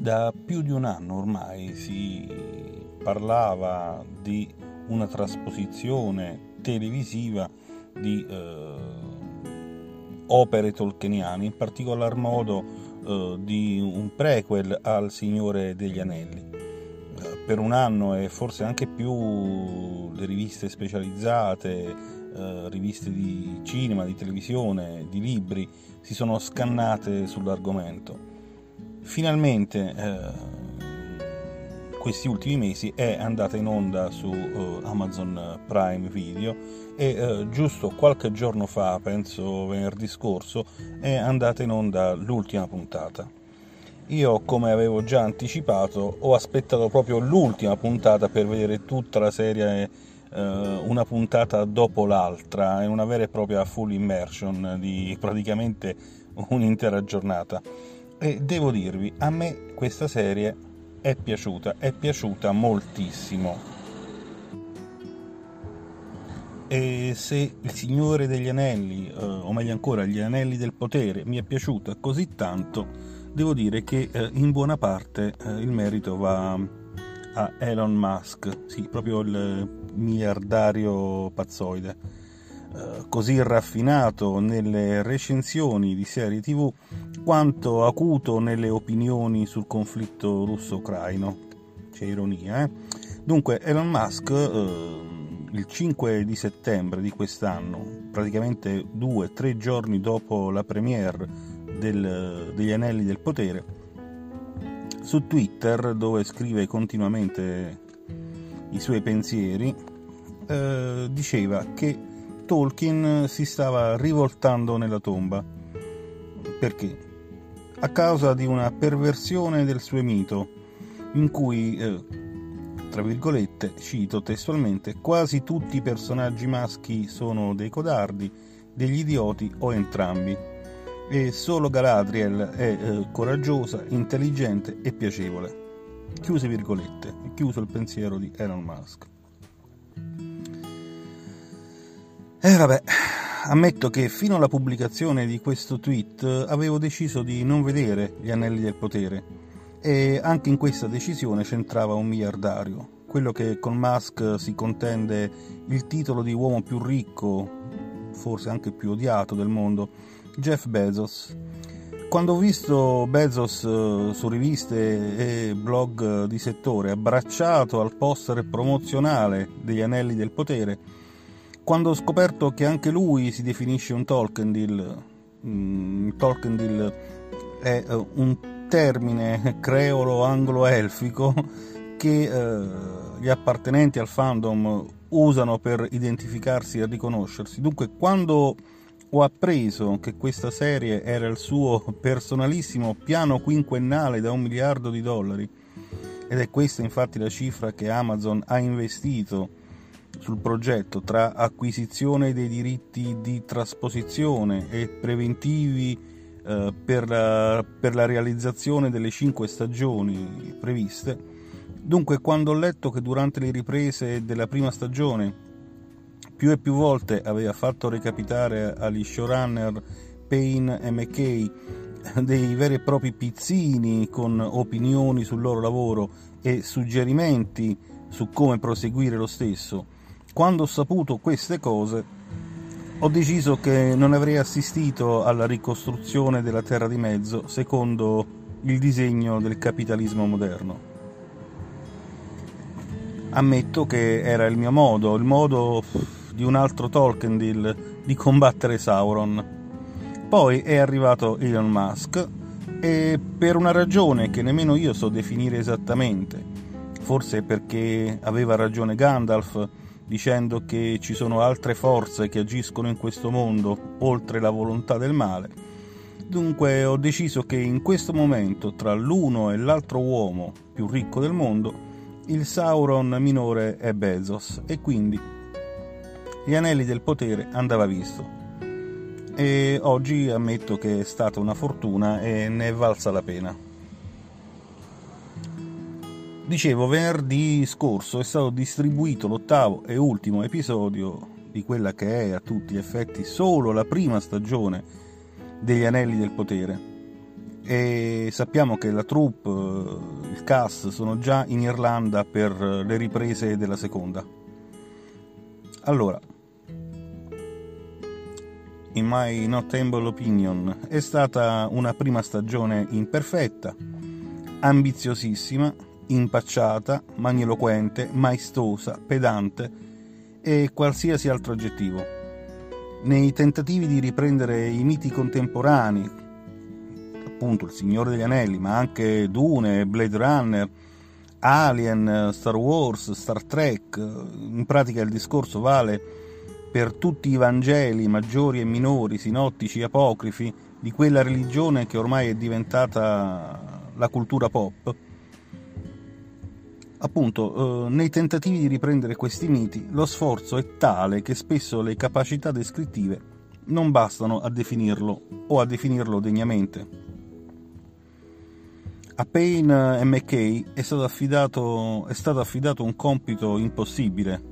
Da più di un anno ormai si parlava di una trasposizione televisiva di eh, opere tolkieniane, in particolar modo eh, di un prequel al Signore degli Anelli. Eh, per un anno e forse anche più le riviste specializzate, eh, riviste di cinema, di televisione, di libri si sono scannate sull'argomento finalmente eh, questi ultimi mesi è andata in onda su uh, Amazon Prime Video e uh, giusto qualche giorno fa, penso venerdì scorso, è andata in onda l'ultima puntata. Io, come avevo già anticipato, ho aspettato proprio l'ultima puntata per vedere tutta la serie uh, una puntata dopo l'altra, è una vera e propria full immersion di praticamente un'intera giornata e devo dirvi, a me questa serie è piaciuta, è piaciuta moltissimo. E se Il Signore degli Anelli, eh, o meglio ancora Gli Anelli del Potere, mi è piaciuta così tanto, devo dire che eh, in buona parte eh, il merito va a Elon Musk, sì, proprio il miliardario pazzoide così raffinato nelle recensioni di serie tv quanto acuto nelle opinioni sul conflitto russo-ucraino. C'è ironia, eh? Dunque, Elon Musk eh, il 5 di settembre di quest'anno, praticamente due tre giorni dopo la premiere del, degli Anelli del Potere, su Twitter, dove scrive continuamente i suoi pensieri, eh, diceva che Tolkien si stava rivoltando nella tomba. Perché? A causa di una perversione del suo mito, in cui, eh, tra virgolette, cito testualmente, quasi tutti i personaggi maschi sono dei codardi, degli idioti o entrambi, e solo Galadriel è eh, coraggiosa, intelligente e piacevole. Chiuse virgolette, chiuso il pensiero di Elon Musk. E eh, vabbè, ammetto che fino alla pubblicazione di questo tweet avevo deciso di non vedere gli anelli del potere e anche in questa decisione c'entrava un miliardario, quello che con Musk si contende il titolo di uomo più ricco, forse anche più odiato del mondo, Jeff Bezos. Quando ho visto Bezos eh, su riviste e blog di settore abbracciato al poster promozionale degli anelli del potere, quando ho scoperto che anche lui si definisce un Tolkien mm, Tolkendil è uh, un termine creolo anglo-elfico che uh, gli appartenenti al fandom usano per identificarsi e riconoscersi. Dunque, quando ho appreso che questa serie era il suo personalissimo piano quinquennale da un miliardo di dollari, ed è questa infatti la cifra che Amazon ha investito sul progetto tra acquisizione dei diritti di trasposizione e preventivi eh, per, la, per la realizzazione delle cinque stagioni previste. Dunque, quando ho letto che durante le riprese della prima stagione più e più volte aveva fatto recapitare agli showrunner Payne e McKay dei veri e propri pizzini con opinioni sul loro lavoro e suggerimenti su come proseguire lo stesso, quando ho saputo queste cose, ho deciso che non avrei assistito alla ricostruzione della Terra di Mezzo secondo il disegno del capitalismo moderno. Ammetto che era il mio modo, il modo di un altro Tolkien di combattere Sauron. Poi è arrivato Elon Musk e per una ragione che nemmeno io so definire esattamente, forse perché aveva ragione Gandalf dicendo che ci sono altre forze che agiscono in questo mondo oltre la volontà del male. Dunque ho deciso che in questo momento tra l'uno e l'altro uomo più ricco del mondo, il Sauron minore è Bezos e quindi gli anelli del potere andava visto. E oggi ammetto che è stata una fortuna e ne è valsa la pena. Dicevo, venerdì scorso è stato distribuito l'ottavo e ultimo episodio di quella che è a tutti gli effetti solo la prima stagione degli Anelli del Potere. e sappiamo che la troupe, eh, il cast sono già in Irlanda per le riprese della seconda. Allora, in my not humble opinion, è stata una prima stagione imperfetta, ambiziosissima, impacciata, magniloquente, maestosa, pedante e qualsiasi altro aggettivo. Nei tentativi di riprendere i miti contemporanei, appunto Il Signore degli Anelli, ma anche Dune, Blade Runner, Alien, Star Wars, Star Trek, in pratica il discorso vale per tutti i Vangeli maggiori e minori, sinottici, apocrifi, di quella religione che ormai è diventata la cultura pop, appunto, eh, nei tentativi di riprendere questi miti, lo sforzo è tale che spesso le capacità descrittive non bastano a definirlo o a definirlo degnamente. A Payne e McKay è stato, affidato, è stato affidato un compito impossibile,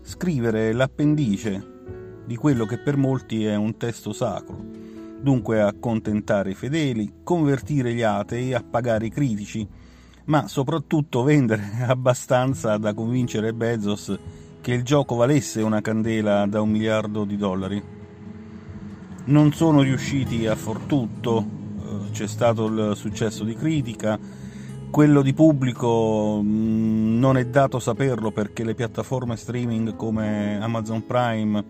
scrivere l'appendice di quello che per molti è un testo sacro, dunque accontentare i fedeli, convertire gli atei, appagare i critici, ma soprattutto vendere abbastanza da convincere Bezos che il gioco valesse una candela da un miliardo di dollari. Non sono riusciti a far tutto, eh, c'è stato il successo di critica, quello di pubblico mm, non è dato saperlo perché le piattaforme streaming come Amazon Prime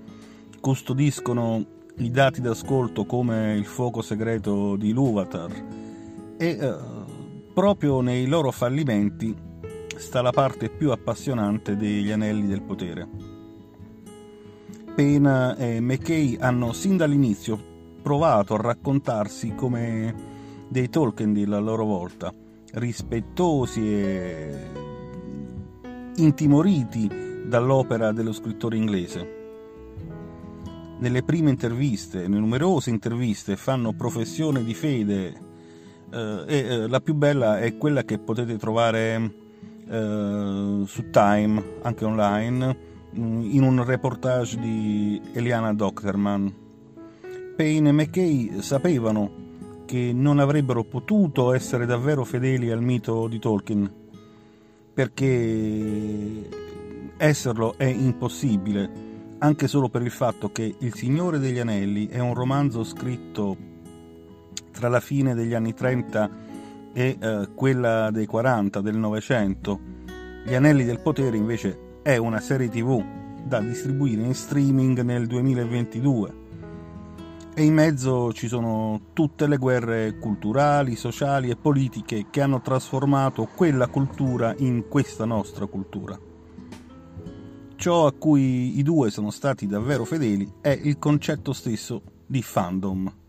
custodiscono i dati d'ascolto come il fuoco segreto di Luvatar e eh, proprio nei loro fallimenti sta la parte più appassionante degli anelli del potere. Pena e McKay hanno sin dall'inizio provato a raccontarsi come dei Tolkien a loro volta, rispettosi e intimoriti dall'opera dello scrittore inglese. Nelle prime interviste, nelle numerose interviste, fanno professione di fede e eh, la più bella è quella che potete trovare eh, su Time, anche online, mm, in un reportage di Eliana Docterman. Payne e McKay sapevano che non avrebbero potuto essere davvero fedeli al mito di Tolkien, perché esserlo è impossibile, anche solo per il fatto che Il Signore degli Anelli è un romanzo scritto tra la fine degli anni 30 e eh, quella dei 40 del Novecento. Gli Anelli del Potere invece è una serie tv da distribuire in streaming nel 2022 e in mezzo ci sono tutte le guerre culturali, sociali e politiche che hanno trasformato quella cultura in questa nostra cultura. Ciò a cui i due sono stati davvero fedeli è il concetto stesso di fandom.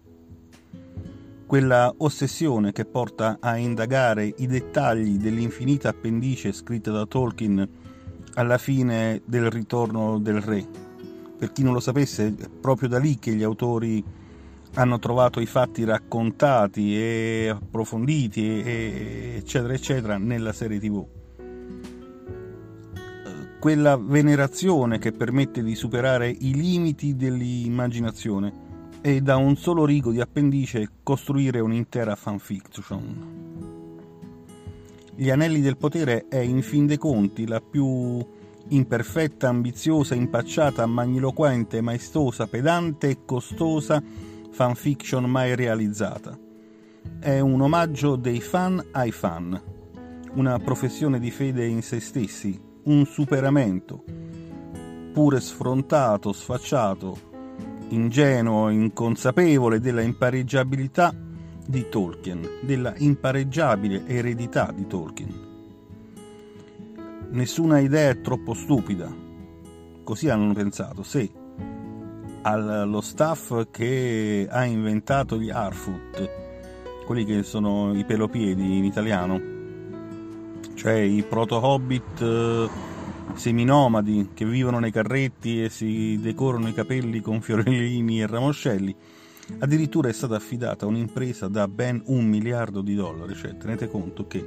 Quella ossessione che porta a indagare i dettagli dell'infinita appendice scritta da Tolkien alla fine del ritorno del re. Per chi non lo sapesse, è proprio da lì che gli autori hanno trovato i fatti raccontati e approfonditi, e, eccetera, eccetera, nella serie tv. Quella venerazione che permette di superare i limiti dell'immaginazione e da un solo rigo di appendice costruire un'intera fanfiction. Gli Anelli del Potere è in fin dei conti la più imperfetta, ambiziosa, impacciata, magniloquente, maestosa, pedante e costosa fanfiction mai realizzata. È un omaggio dei fan ai fan, una professione di fede in se stessi, un superamento, pure sfrontato, sfacciato, ingenuo, inconsapevole della impareggiabilità di Tolkien, della impareggiabile eredità di Tolkien. Nessuna idea è troppo stupida, così hanno pensato, se allo staff che ha inventato gli Harfoot, quelli che sono i pelopiedi in italiano, cioè i proto-hobbit eh, seminomadi che vivono nei carretti e si decorano i capelli con fiorellini e ramoscelli. Addirittura è stata affidata un'impresa da ben un miliardo di dollari, cioè tenete conto che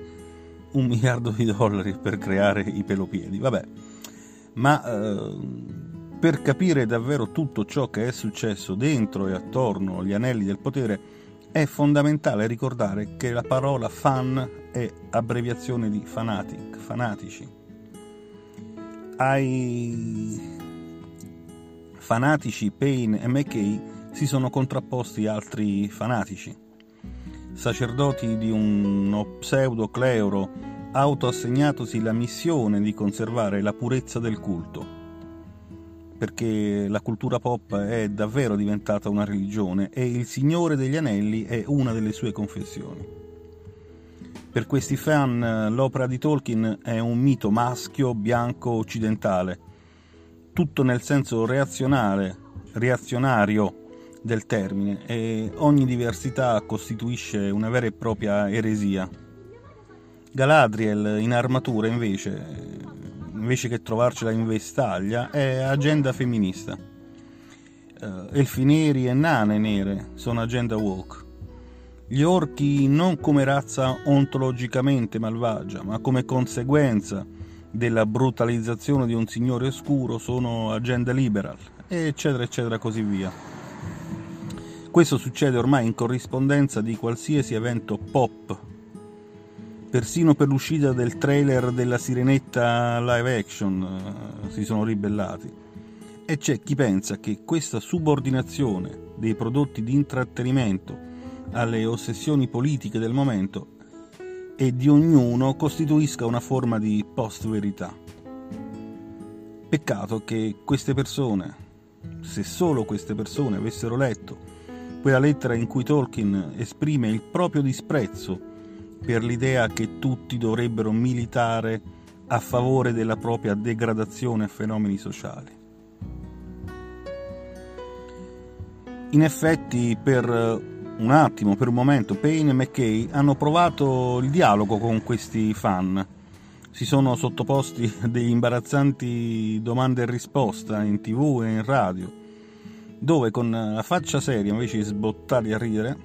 un miliardo di dollari per creare i pelopiedi, vabbè, ma eh, per capire davvero tutto ciò che è successo dentro e attorno agli anelli del potere è fondamentale ricordare che la parola fan è abbreviazione di fanatic, fanatici. Ai fanatici Payne e McKay si sono contrapposti altri fanatici, sacerdoti di uno pseudo clero autoassegnatosi la missione di conservare la purezza del culto, perché la cultura pop è davvero diventata una religione e il Signore degli Anelli è una delle sue confessioni. Per questi fan l'opera di Tolkien è un mito maschio, bianco, occidentale, tutto nel senso reazionale, reazionario del termine e ogni diversità costituisce una vera e propria eresia. Galadriel in armatura invece, invece che trovarcela in vestaglia, è agenda femminista. Uh, elfi neri e nane nere sono agenda woke. Gli orchi non come razza ontologicamente malvagia, ma come conseguenza della brutalizzazione di un signore oscuro sono agenda liberal, eccetera, eccetera, così via. Questo succede ormai in corrispondenza di qualsiasi evento pop persino per l'uscita del trailer della Sirenetta live action eh, si sono ribellati. E c'è chi pensa che questa subordinazione dei prodotti di intrattenimento alle ossessioni politiche del momento e di ognuno costituisca una forma di post-verità. Peccato che queste persone, se solo queste persone avessero letto quella lettera in cui Tolkien esprime il proprio disprezzo per l'idea che tutti dovrebbero militare a favore della propria degradazione a fenomeni sociali. In effetti, per un attimo, per un momento, Payne e McKay hanno provato il dialogo con questi fan. Si sono sottoposti a degli imbarazzanti domande e risposta in tv e in radio, dove con la faccia seria, invece di sbottare a ridere,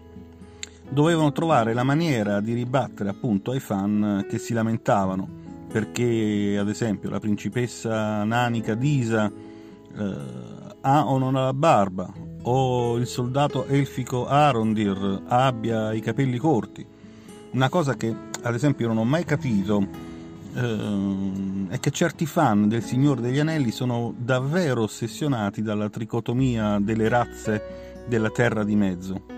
dovevano trovare la maniera di ribattere appunto ai fan che si lamentavano perché ad esempio la principessa nanica Disa eh, ha o non ha la barba o il soldato elfico Arondir abbia i capelli corti una cosa che ad esempio non ho mai capito eh, è che certi fan del Signore degli Anelli sono davvero ossessionati dalla tricotomia delle razze della Terra di Mezzo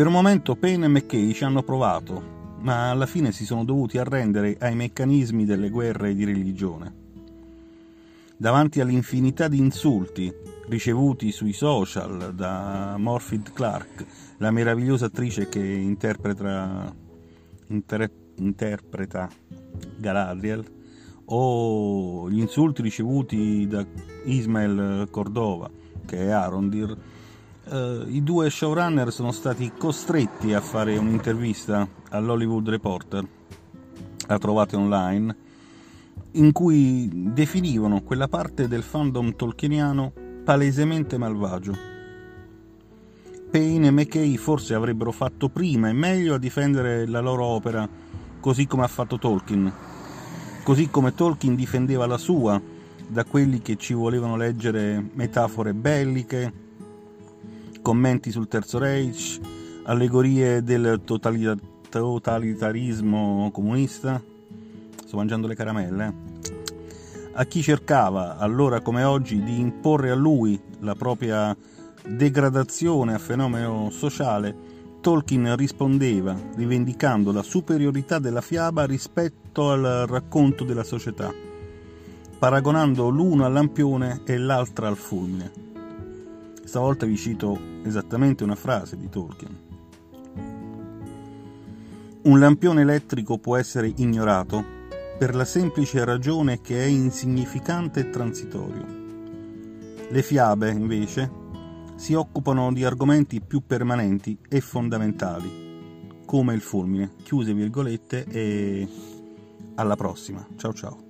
per un momento Payne e McKay ci hanno provato, ma alla fine si sono dovuti arrendere ai meccanismi delle guerre di religione. Davanti all'infinità di insulti ricevuti sui social da Morphy Clark, la meravigliosa attrice che interpreta, inter, interpreta Galadriel, o gli insulti ricevuti da Ismael Cordova, che è Arondir, Uh, i due showrunner sono stati costretti a fare un'intervista all'Hollywood Reporter, la trovate online, in cui definivano quella parte del fandom tolkieniano palesemente malvagio. Payne e McKay forse avrebbero fatto prima e meglio a difendere la loro opera, così come ha fatto Tolkien, così come Tolkien difendeva la sua da quelli che ci volevano leggere metafore belliche, commenti sul Terzo Reich, allegorie del totalitarismo comunista. Sto mangiando le caramelle. A chi cercava, allora come oggi, di imporre a lui la propria degradazione a fenomeno sociale, Tolkien rispondeva rivendicando la superiorità della fiaba rispetto al racconto della società, paragonando l'uno al lampione e l'altra al fulmine. Stavolta vi cito esattamente una frase di Tolkien. Un lampione elettrico può essere ignorato per la semplice ragione che è insignificante e transitorio. Le fiabe, invece, si occupano di argomenti più permanenti e fondamentali, come il fulmine. Chiuse virgolette e alla prossima. Ciao ciao.